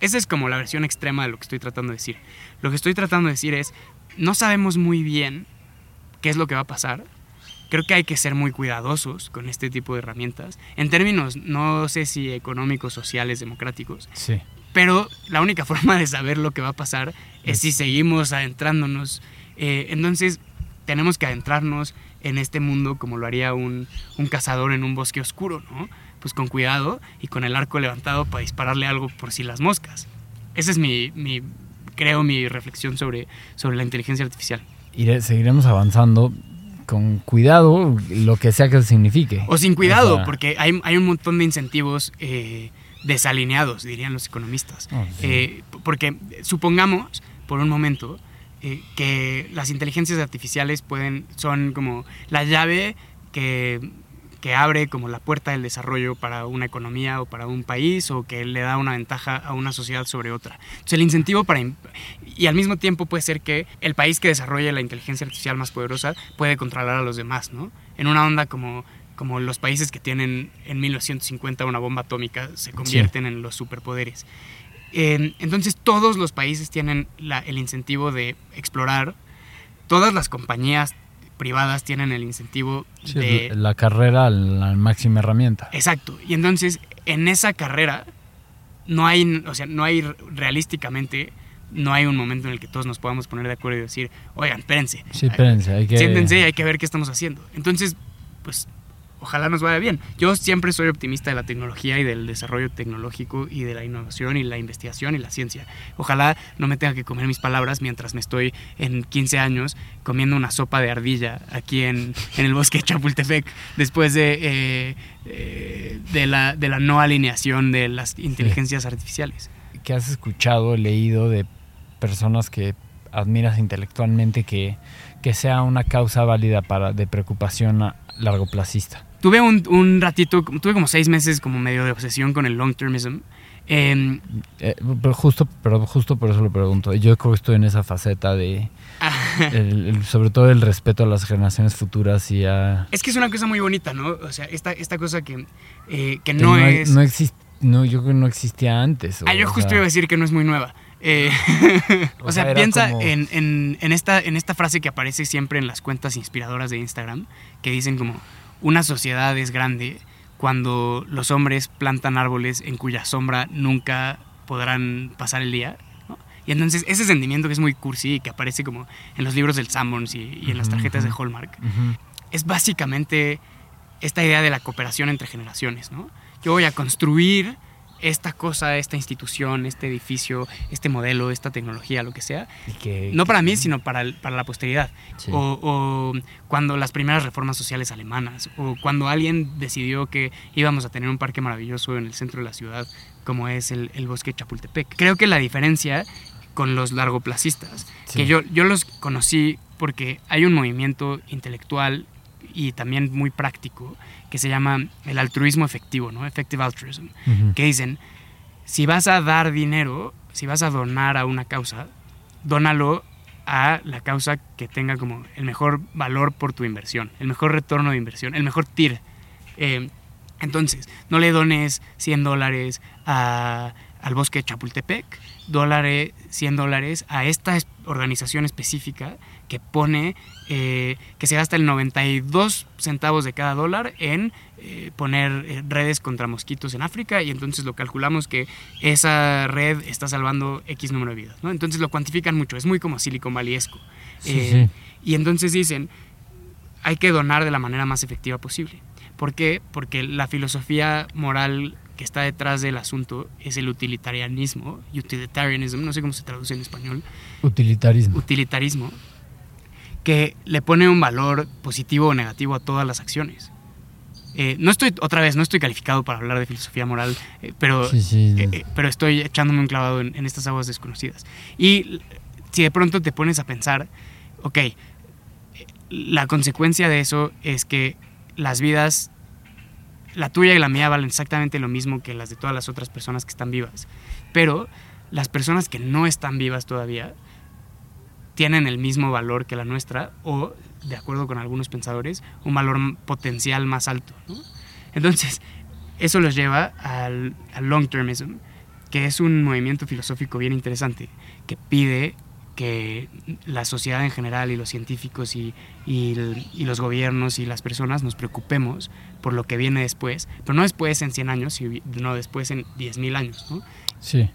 Esa es como la versión extrema de lo que estoy tratando de decir. Lo que estoy tratando de decir es, no sabemos muy bien qué es lo que va a pasar. Creo que hay que ser muy cuidadosos con este tipo de herramientas, en términos no sé si económicos, sociales, democráticos, Sí. pero la única forma de saber lo que va a pasar es si seguimos adentrándonos. Eh, entonces tenemos que adentrarnos en este mundo como lo haría un, un cazador en un bosque oscuro, ¿no? Pues con cuidado y con el arco levantado para dispararle algo por si las moscas. Esa es mi, mi creo, mi reflexión sobre, sobre la inteligencia artificial. Iré- seguiremos avanzando con cuidado, lo que sea que signifique. O sin cuidado, O sea, porque hay, hay un montón de incentivos eh, desalineados, dirían los economistas. Oh, sí. Eh, porque supongamos, por un momento, eh, que las inteligencias artificiales pueden, son como la llave que, que abre como la puerta del desarrollo para una economía o para un país o que le da una ventaja a una sociedad sobre otra. Entonces el incentivo para... Y al mismo tiempo puede ser que el país que desarrolle la inteligencia artificial más poderosa puede controlar a los demás, ¿no? En una onda como como los países que tienen en 1950 una bomba atómica se convierten en los superpoderes. Eh, entonces todos los países tienen la- el incentivo de explorar, todas las compañías privadas tienen el incentivo Sí, de... la carrera, la máxima herramienta. Exacto. Y entonces en esa carrera no hay, o sea, no hay realísticamente, no hay un momento en el que todos nos podamos poner de acuerdo y decir, oigan, espérense. Sí, espérense, hay que... Siéntense y hay que ver qué estamos haciendo. Entonces, pues ojalá nos vaya bien. Yo siempre soy optimista de la tecnología y del desarrollo tecnológico y de la innovación y la investigación y la ciencia. Ojalá no me tenga que comer mis palabras mientras me estoy en 15 años comiendo una sopa de ardilla aquí en, en el bosque de Chapultepec después de, eh, eh, de, la, de la no alineación de las inteligencias artificiales. ¿Qué has escuchado, leído de personas que admiras intelectualmente que, que sea una causa válida para, de preocupación a largo plazista? Tuve un, un ratito, tuve como seis meses como medio de obsesión con el long termism. Em, Eh, pero justo, pero justo por eso lo pregunto. Yo creo que estoy en esa faceta de, el- el- sobre todo el respeto a las generaciones futuras y a es que es una cosa muy bonita, ¿no? O sea, esta, esta cosa que, eh, que no, es... no exist- no, yo creo que no existía antes. ah, yo o justo sea, iba a decir que no es muy nueva. Eh, O o sea, piensa como- en, en- en esta, en esta frase que aparece siempre en las cuentas inspiradoras de Instagram, que dicen como, una sociedad es grande cuando los hombres plantan árboles en cuya sombra nunca podrán pasar el día. ¿no? Y entonces ese sentimiento que es muy cursi y que aparece como en los libros del Sammons y, y en las tarjetas de. Hallmark, es básicamente esta idea de la cooperación entre generaciones, ¿no? Yo voy a construir esta cosa, esta institución, este edificio, este modelo, esta tecnología, lo que sea, Y que- no para mí, sino para, el- para la posteridad. Sí. O, o cuando las primeras reformas sociales alemanas, o cuando alguien decidió que íbamos a tener un parque maravilloso en el centro de la ciudad, como es el, el bosque Chapultepec. Creo que la diferencia con los largoplacistas, Sí. que yo, yo los conocí porque hay un movimiento intelectual y también muy práctico que se llama el altruismo efectivo, ¿no? Effective altruism que dicen, si vas a dar dinero, si vas a donar a una causa, dónalo a la causa que tenga como el mejor valor por tu inversión, el mejor retorno de inversión, el mejor TIR. Eh, entonces, no le dones 100 dólares a- al bosque de Chapultepec, dólares, 100 dólares a esta es- organización específica que pone, eh, que se gasta el 92 centavos de cada dólar en eh, poner eh, redes contra mosquitos en África y entonces lo calculamos que esa red está salvando X número de vidas, ¿no? Entonces lo cuantifican mucho, es muy como Silicon Valleyesco. Sí, Eh, sí. Y entonces dicen, hay que donar de la manera más efectiva posible. ¿Por qué? Porque la filosofía moral que está detrás del asunto es el utilitarianismo, utilitarianism, no sé cómo se traduce en español, Utilitarismo. utilitarismo, que le pone un valor positivo o negativo a todas las acciones. Eh, no estoy, otra vez, no estoy calificado para hablar de filosofía moral, eh, pero, Sí, sí. eh, eh, pero estoy echándome un clavado en, en estas aguas desconocidas. Y si de pronto te pones a pensar, ok, la consecuencia de eso es que las vidas, la tuya y la mía valen exactamente lo mismo que las de todas las otras personas que están vivas. Pero las personas que no están vivas todavía tienen el mismo valor que la nuestra o, de acuerdo con algunos pensadores, un valor potencial más alto. Entonces, eso los lleva al, al long termism, que es un movimiento filosófico bien interesante que pide que la sociedad en general y los científicos y, y el- y los gobiernos y las personas nos preocupemos por lo que viene después, pero no después en 100 años, sino después en 10.000 años. ¿no? Sí.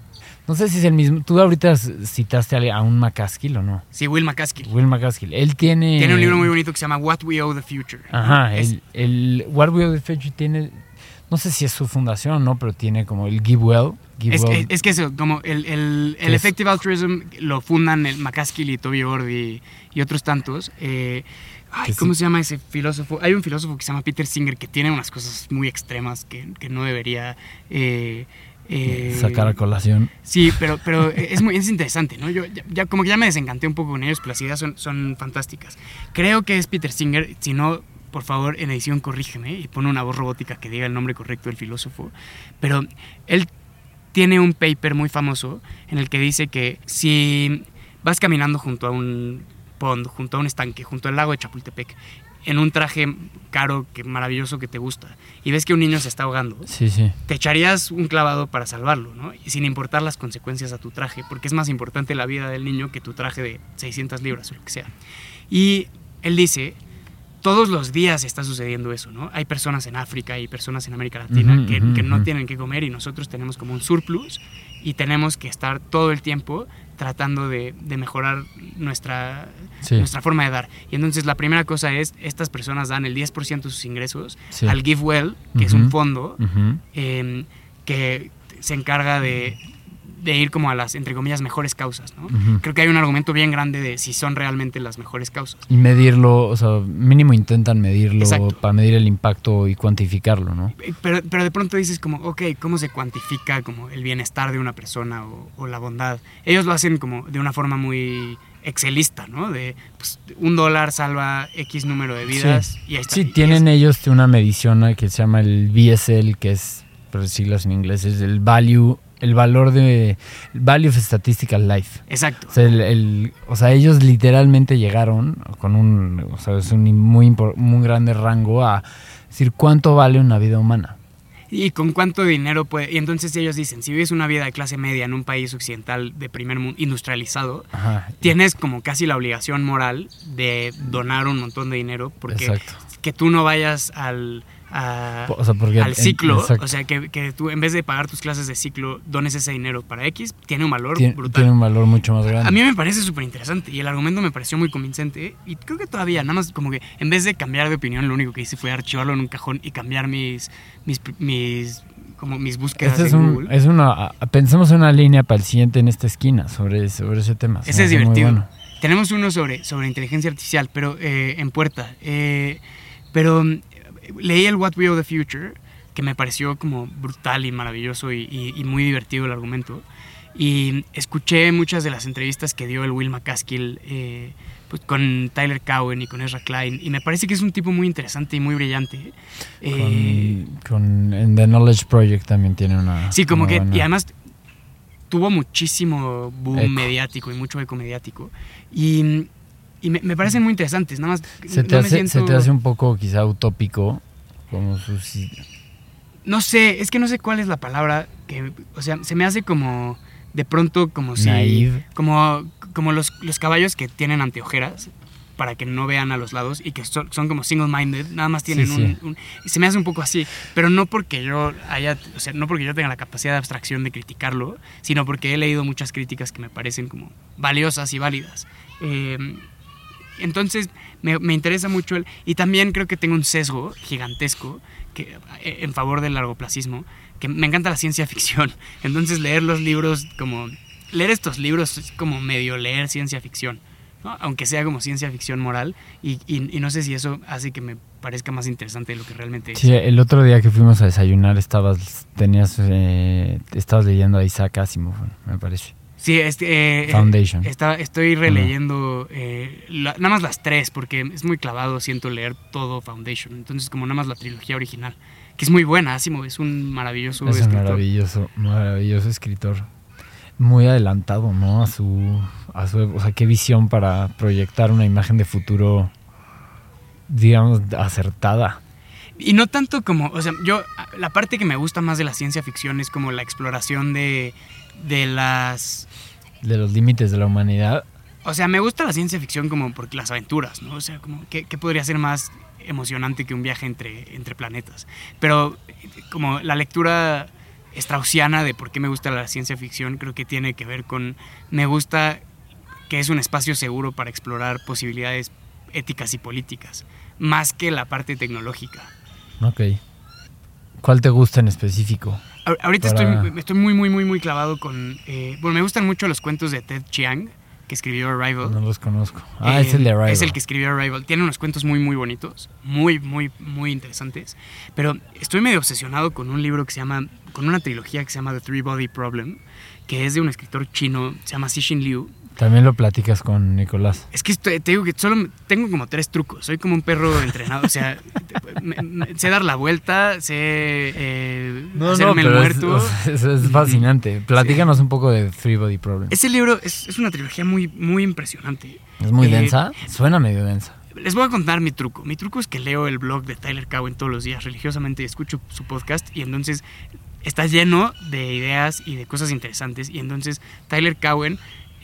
No sé si es el mismo. Tú ahorita citaste a, un McCaskill o no. Sí, Will McCaskill. Will McCaskill. Él tiene. Tiene un libro muy bonito que se llama What We Owe the Future. Ajá. Es- el, el What We Owe the Future tiene. No sé si es su fundación o no, pero tiene como el Give Well. Es, que eso, como el, el, el Effective Altruism lo fundan el McCaskill y Toby Ord y, y otros tantos. Eh, ay, sí. ¿Cómo se llama ese filósofo? Hay un filósofo que se llama Peter Singer que tiene unas cosas muy extremas que, que no debería... eh, eh, sacar a colación. Sí, pero, pero es muy es interesante, ¿no? Yo ya, ya- como que ya me desencanté un poco con ellos, pero las ideas son, son fantásticas. Creo que es Peter Singer, si no, por favor, en edición corrígeme y pone una voz robótica que diga el nombre correcto del filósofo. Pero él tiene un paper muy famoso en el que dice que si vas caminando junto a un pond, junto a un estanque, junto al lago de Chapultepec, en un traje caro, que maravilloso que te gusta, y ves que un niño se está ahogando, Sí, sí. te echarías un clavado para salvarlo, ¿no? Y sin importar las consecuencias a tu traje, porque es más importante la vida del niño que tu traje de 600 libras o lo que sea. Y él dice, todos los días está sucediendo eso, ¿no? Hay personas en África y personas en América Latina que, no tienen que comer y nosotros tenemos como un surplus y tenemos que estar todo el tiempo tratando de, de mejorar nuestra, Sí. nuestra forma de dar. Y entonces la primera cosa es, estas personas dan el 10% de sus ingresos Sí. al GiveWell, que es un fondo eh, que se encarga de, de ir como a las, entre comillas, mejores causas, ¿no? Creo que hay un argumento bien grande de si son realmente las mejores causas. Y medirlo, o sea, mínimo intentan medirlo Exacto. para medir el impacto y cuantificarlo, ¿no? Pero, pero de pronto dices como, ok, ¿cómo se cuantifica como el bienestar de una persona o, o la bondad? Ellos lo hacen como de una forma muy excelista, ¿no? De pues, un dólar salva X número de vidas y ahí está. Sí, tienen ellos una medición eh, que se llama el VSL, que es, por siglas en inglés, es el value, el valor de, value of statistical life. Exacto. O sea, el- el- o sea, ellos literalmente llegaron con un, o sea, es un muy, muy grande rango a decir cuánto vale una vida humana. ¿Y con cuánto dinero puede? Y entonces ellos dicen, si vives una vida de clase media en un país occidental de primer mundo industrializado, Ajá. tienes como casi la obligación moral de donar un montón de dinero porque Exacto. que tú no vayas al, a- O sea, porque al ciclo, o sea, que, que tú en vez de pagar tus clases de ciclo dones ese dinero para X, tiene un valor Tien- brutal. tiene un valor mucho más grande. A mí me parece súper interesante y el argumento me pareció muy convincente y creo que todavía, nada más como que en vez de cambiar de opinión, lo único que hice fue archivarlo en un cajón y cambiar mis, mis, mis, como mis búsquedas Este es en un, Google. es una, pensemos en una línea para el siguiente en esta esquina sobre, sobre ese tema. Se Ese es divertido. bueno. Tenemos uno sobre, sobre inteligencia artificial, pero eh, en puerta. Eh, pero leí el What We Owe the Future, que me pareció como brutal y maravilloso y, y- y muy divertido el argumento. Y escuché muchas de las entrevistas que dio el Will McCaskill eh, pues, con Tyler Cowen y con Ezra Klein. Y me parece que es un tipo muy interesante y muy brillante. Eh, Con, con- en The Knowledge Project también tiene una. Sí, como una que, buena- y además tuvo muchísimo boom Eco. mediático y mucho eco mediático. Y, y me, me parecen muy interesantes, nada más. se, te no me hace, se te hace un poco quizá utópico. Como sus. No sé, es que no sé cuál es la palabra que. O sea, se me hace como. De pronto, como si. Naive. Como, como los, los caballos que tienen anteojeras para que no vean a los lados y que son, son como single-minded, nada más tienen Sí, un, sí. un- Se me hace un poco así, pero no porque yo haya, o sea, no porque yo tenga la capacidad de abstracción de criticarlo, sino porque he leído muchas críticas que me parecen como valiosas y válidas. Eh, entonces, me, me interesa mucho el... Y también creo que tengo un sesgo gigantesco que, eh, en favor del largoplacismo, que me encanta la ciencia ficción. Entonces, leer los libros como... Leer estos libros es como medio leer ciencia ficción, ¿no? aunque sea como ciencia ficción moral, y, y- y no sé si eso hace que me parezca más interesante de lo que realmente es. Sí, el otro día que fuimos a desayunar estabas. Tenías. eh, estabas leyendo a Isaac Asimov, me parece. Sí, este, eh, Foundation. está- estoy releyendo eh, la- nada más las tres, porque es muy clavado, siento leer todo Foundation. Entonces, como nada más la trilogía original, que es muy buena, Asimov es un maravilloso Es un escritor. maravilloso, maravilloso escritor. Muy adelantado, ¿no? A su, a su, o sea, qué visión para proyectar una imagen de futuro, digamos, acertada. Y no tanto como, o sea, yo, la parte que me gusta más de la ciencia ficción es como la exploración de, de las... De los límites de la humanidad. O sea, me gusta la ciencia ficción como por las aventuras, ¿no? O sea, como, ¿qué, qué podría ser más emocionante que un viaje entre, entre planetas? Pero como la lectura straussiana de por qué me gusta la ciencia ficción, creo que tiene que ver con, me gusta que es un espacio seguro para explorar posibilidades éticas y políticas, más que la parte tecnológica. Ok. ¿Cuál te gusta en específico? Ahor- Ahorita Para- estoy, estoy muy, muy, muy, muy clavado con... eh, bueno, me gustan mucho los cuentos de Ted Chiang, que escribió Arrival. No los conozco. Ah, Eh, es el de Arrival. Es el que escribió Arrival. Tiene unos cuentos muy, muy bonitos, muy, muy, muy interesantes. Pero estoy medio obsesionado con un libro que se llama, con una trilogía que se llama The Three Body Problem, que es de un escritor chino, se llama Cixin Liu. También lo platicas con Nicolás. Es que te digo que solo tengo como tres trucos. Soy como un perro entrenado. O sea, me- me- sé dar la vuelta, sé eh, hacerme el es- muerto. es fascinante. Platícanos un poco de Three Body Problem. Ese libro es, es una trilogía muy, muy impresionante. ¿Es muy eh, densa? Suena medio densa. Les voy a contar mi truco. Mi truco es que leo el blog de Tyler Cowen todos los días religiosamente, escucho su podcast y entonces está lleno de ideas y de cosas interesantes. Y entonces Tyler Cowen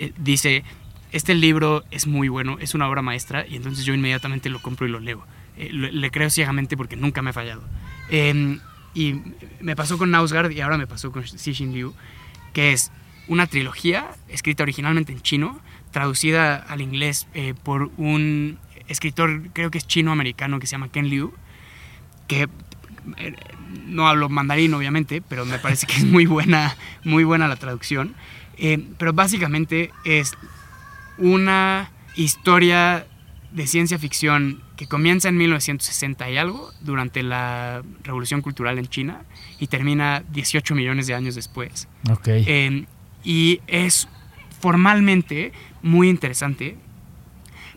eh, dice, este libro es muy bueno, es una obra maestra y entonces yo inmediatamente lo compro y lo leo. Eh, lo- le creo ciegamente porque nunca me ha fallado. Eh, y me pasó con Nausgard y ahora me pasó con Cixin Liu, que es una trilogía escrita originalmente en chino, traducida al inglés eh, por un escritor, creo que es chino-americano, que se llama Ken Liu, que eh, no hablo mandarín obviamente, pero me parece que es muy buena, muy buena la traducción. Eh, pero básicamente es una historia de ciencia ficción que comienza en 1960 y algo, durante la Revolución Cultural en China, y termina 18 millones de años después. Ok. Eh, y es formalmente muy interesante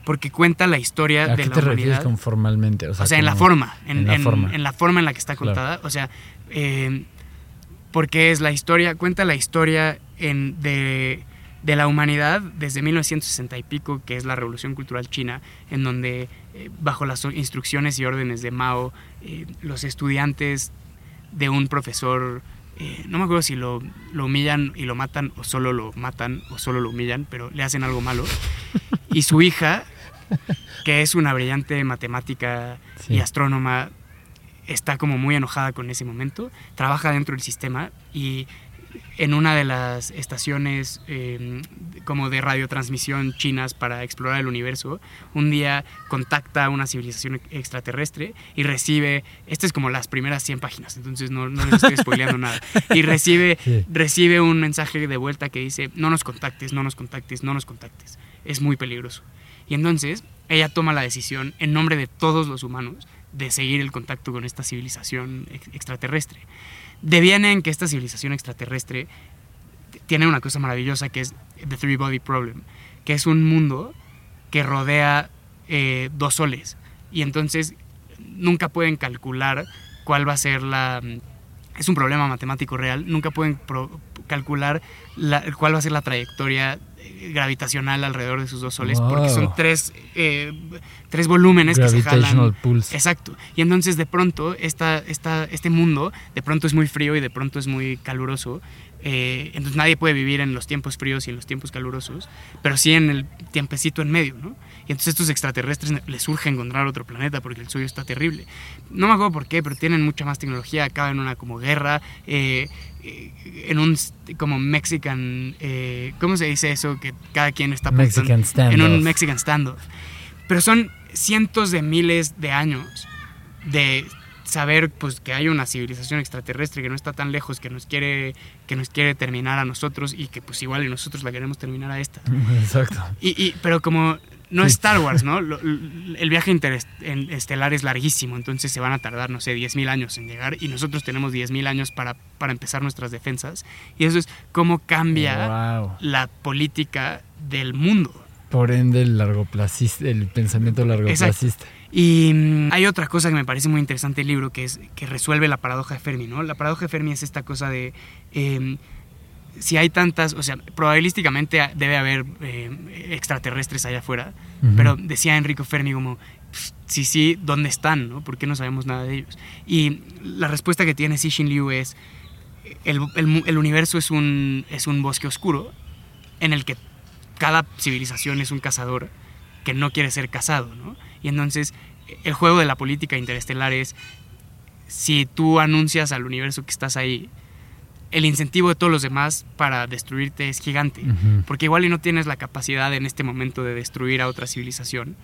porque cuenta la historia ¿A de qué la te refieres humanidad. con formalmente? O sea, en la forma, en, en la en- forma. en la forma en la que está Claro. contada. O sea, eh, porque es la historia, cuenta la historia en, de, de la humanidad desde 1960 y pico, que es la Revolución Cultural China, en donde eh, bajo las instrucciones y órdenes de Mao, eh, los estudiantes de un profesor, eh, no me acuerdo si lo, lo humillan y lo matan, o solo lo matan, o solo lo humillan, pero le hacen algo malo. Y su hija, que es una brillante matemática Sí. y astrónoma, está como muy enojada con ese momento, trabaja dentro del sistema y en una de las estaciones eh, como de radiotransmisión chinas para explorar el universo, un día contacta a una civilización extraterrestre y recibe, esta es como las primeras 100 páginas, entonces no, no les estoy spoileando nada, y recibe, Sí. recibe un mensaje de vuelta que dice, no nos contactes, no nos contactes, no nos contactes, es muy peligroso. Y entonces ella toma la decisión en nombre de todos los humanos de seguir el contacto con esta civilización ex- extraterrestre. Deviene en que esta civilización extraterrestre tiene una cosa maravillosa que es The Three Body Problem, que es un mundo que rodea eh, dos soles. Y entonces nunca pueden calcular cuál va a ser la... Es un problema matemático real, nunca pueden calcular la- cuál va a ser la trayectoria gravitacional alrededor de sus dos soles, porque son tres, eh, tres volúmenes que se jalan. pulse. Exacto. Y entonces de pronto esta, esta, este mundo de pronto es muy frío y de pronto es muy caluroso. Eh, entonces nadie puede vivir en los tiempos fríos y en los tiempos calurosos, pero sí en el tiempecito en medio, ¿no? Y entonces estos extraterrestres les surge encontrar otro planeta porque el suyo está terrible. No me acuerdo por qué, pero tienen mucha más tecnología, acaban en una como guerra, eh, eh, en un como Mexican, eh, ¿cómo se dice eso? Que cada quien está Mexican standoff. en un Mexican standoff. Pero son cientos de miles de años de saber pues que hay una civilización extraterrestre que no está tan lejos que nos quiere que nos quiere terminar a nosotros y que pues igual y nosotros la queremos terminar a esta Exacto. y, y- pero como no Sí. es Star Wars no el viaje interestelar es larguísimo entonces se van a tardar no sé 10.000 años en llegar y nosotros tenemos 10.000 años para para empezar nuestras defensas y eso es cómo cambia Wow. la política del mundo Por ende, el largoplacista, el pensamiento largoplacista. Y mm, hay otra cosa que me parece muy interesante del libro, que es que resuelve la paradoja de Fermi, ¿no? La paradoja de Fermi es esta cosa de em, si hay tantas, o sea, probabilísticamente debe haber eh, extraterrestres allá afuera, Ujú. pero decía Enrico Fermi como, "Pff, sí, sí, ¿dónde están? ¿no? ¿Por qué no sabemos nada de ellos? Y la respuesta que tiene Cixin Liu es, el, el el universo es un, es un bosque oscuro en el que cada civilización es un cazador que no quiere ser cazado, ¿no? Y entonces el juego de la política interestelar es, si tú anuncias al universo que estás ahí, el incentivo de todos los demás para destruirte es gigante. Porque igual y no tienes la capacidad en este momento de destruir a otra civilización,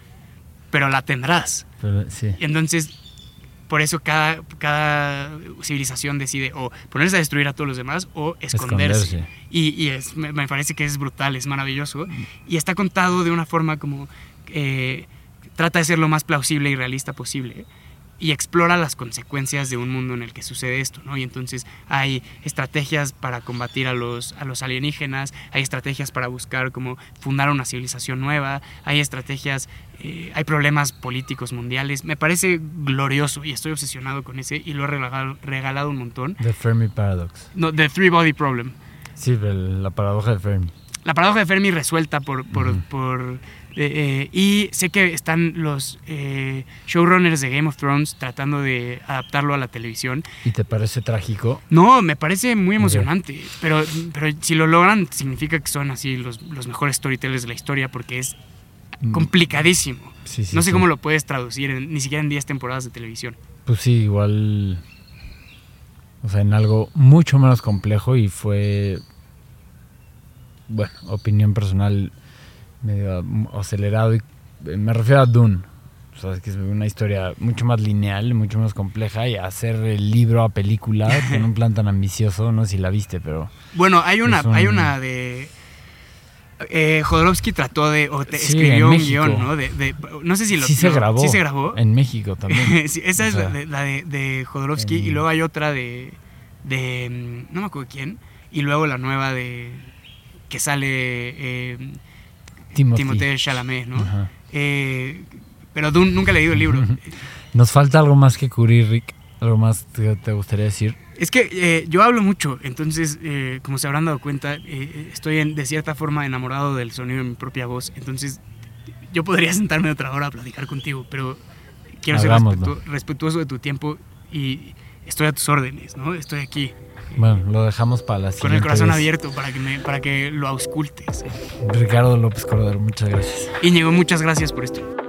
pero la tendrás. Pero, sí. Entonces, por eso cada, cada civilización decide o ponerse a destruir a todos los demás o esconderse. Esconderse. Y, y es, me, me parece que es brutal, es maravilloso. Y está contado de una forma como... eh, trata de ser lo más plausible y realista posible. Y explora las consecuencias de un mundo en el que sucede esto, ¿no? Y entonces hay estrategias para combatir a los, a los alienígenas, hay estrategias para buscar como fundar una civilización nueva, hay estrategias, eh, hay problemas políticos mundiales. Me parece glorioso y estoy obsesionado con ese y lo he regalado, regalado un montón. The Fermi Paradox. No, The Three Body Problem. Sí, la paradoja de Fermi. La paradoja de Fermi resuelta por... por, por eh, eh, y sé que están los eh, showrunners de Game of Thrones tratando de adaptarlo a la televisión. ¿Y te parece trágico? No, me parece muy emocionante, pero, pero si lo logran significa que son así los, los mejores storytellers de la historia porque es Mm, complicadísimo. Sí, sí, no sé sí. cómo lo puedes traducir, en- ni siquiera en 10 temporadas de televisión. Pues sí, igual. O sea, en algo mucho menos complejo y fue. Bueno, opinión personal. Medio acelerado. Y, me refiero a Dune. O sea, que es una historia mucho más lineal, mucho más compleja. Y hacer el libro a película con un plan tan ambicioso, no sé si la viste, pero. Bueno, hay una, Es un- hay una de. Eh, Jodorowsky trató de. O te Sí, escribió un México. guion, ¿no? De, de- no sé si lo sí se grabó. Sí se grabó. En México también. Sí, esa O es sea, la de, la de, Jodorowsky. en- Y luego hay otra de. de mm, no me acuerdo quién. Y luego la nueva de. que sale. Eh, Timothy. Timothée Chalamet, ¿no? Eh, pero Dune, nunca he leído el libro. Nos falta algo más que cubrir, Rick. Algo más que te gustaría decir. Es que eh, yo hablo mucho, entonces, eh, como se habrán dado cuenta, eh, estoy en- de cierta forma enamorado del sonido de mi propia voz. Entonces, yo podría sentarme otra hora a platicar contigo, pero quiero ser Hagámoslo. respetu- respetuoso de tu tiempo y estoy a tus órdenes, ¿no? Estoy aquí Bueno, lo dejamos para la siguiente con el corazón vez. abierto para que, me, para que lo auscultes. Ricardo López Cordero, muchas gracias. Íñigo, muchas gracias por esto.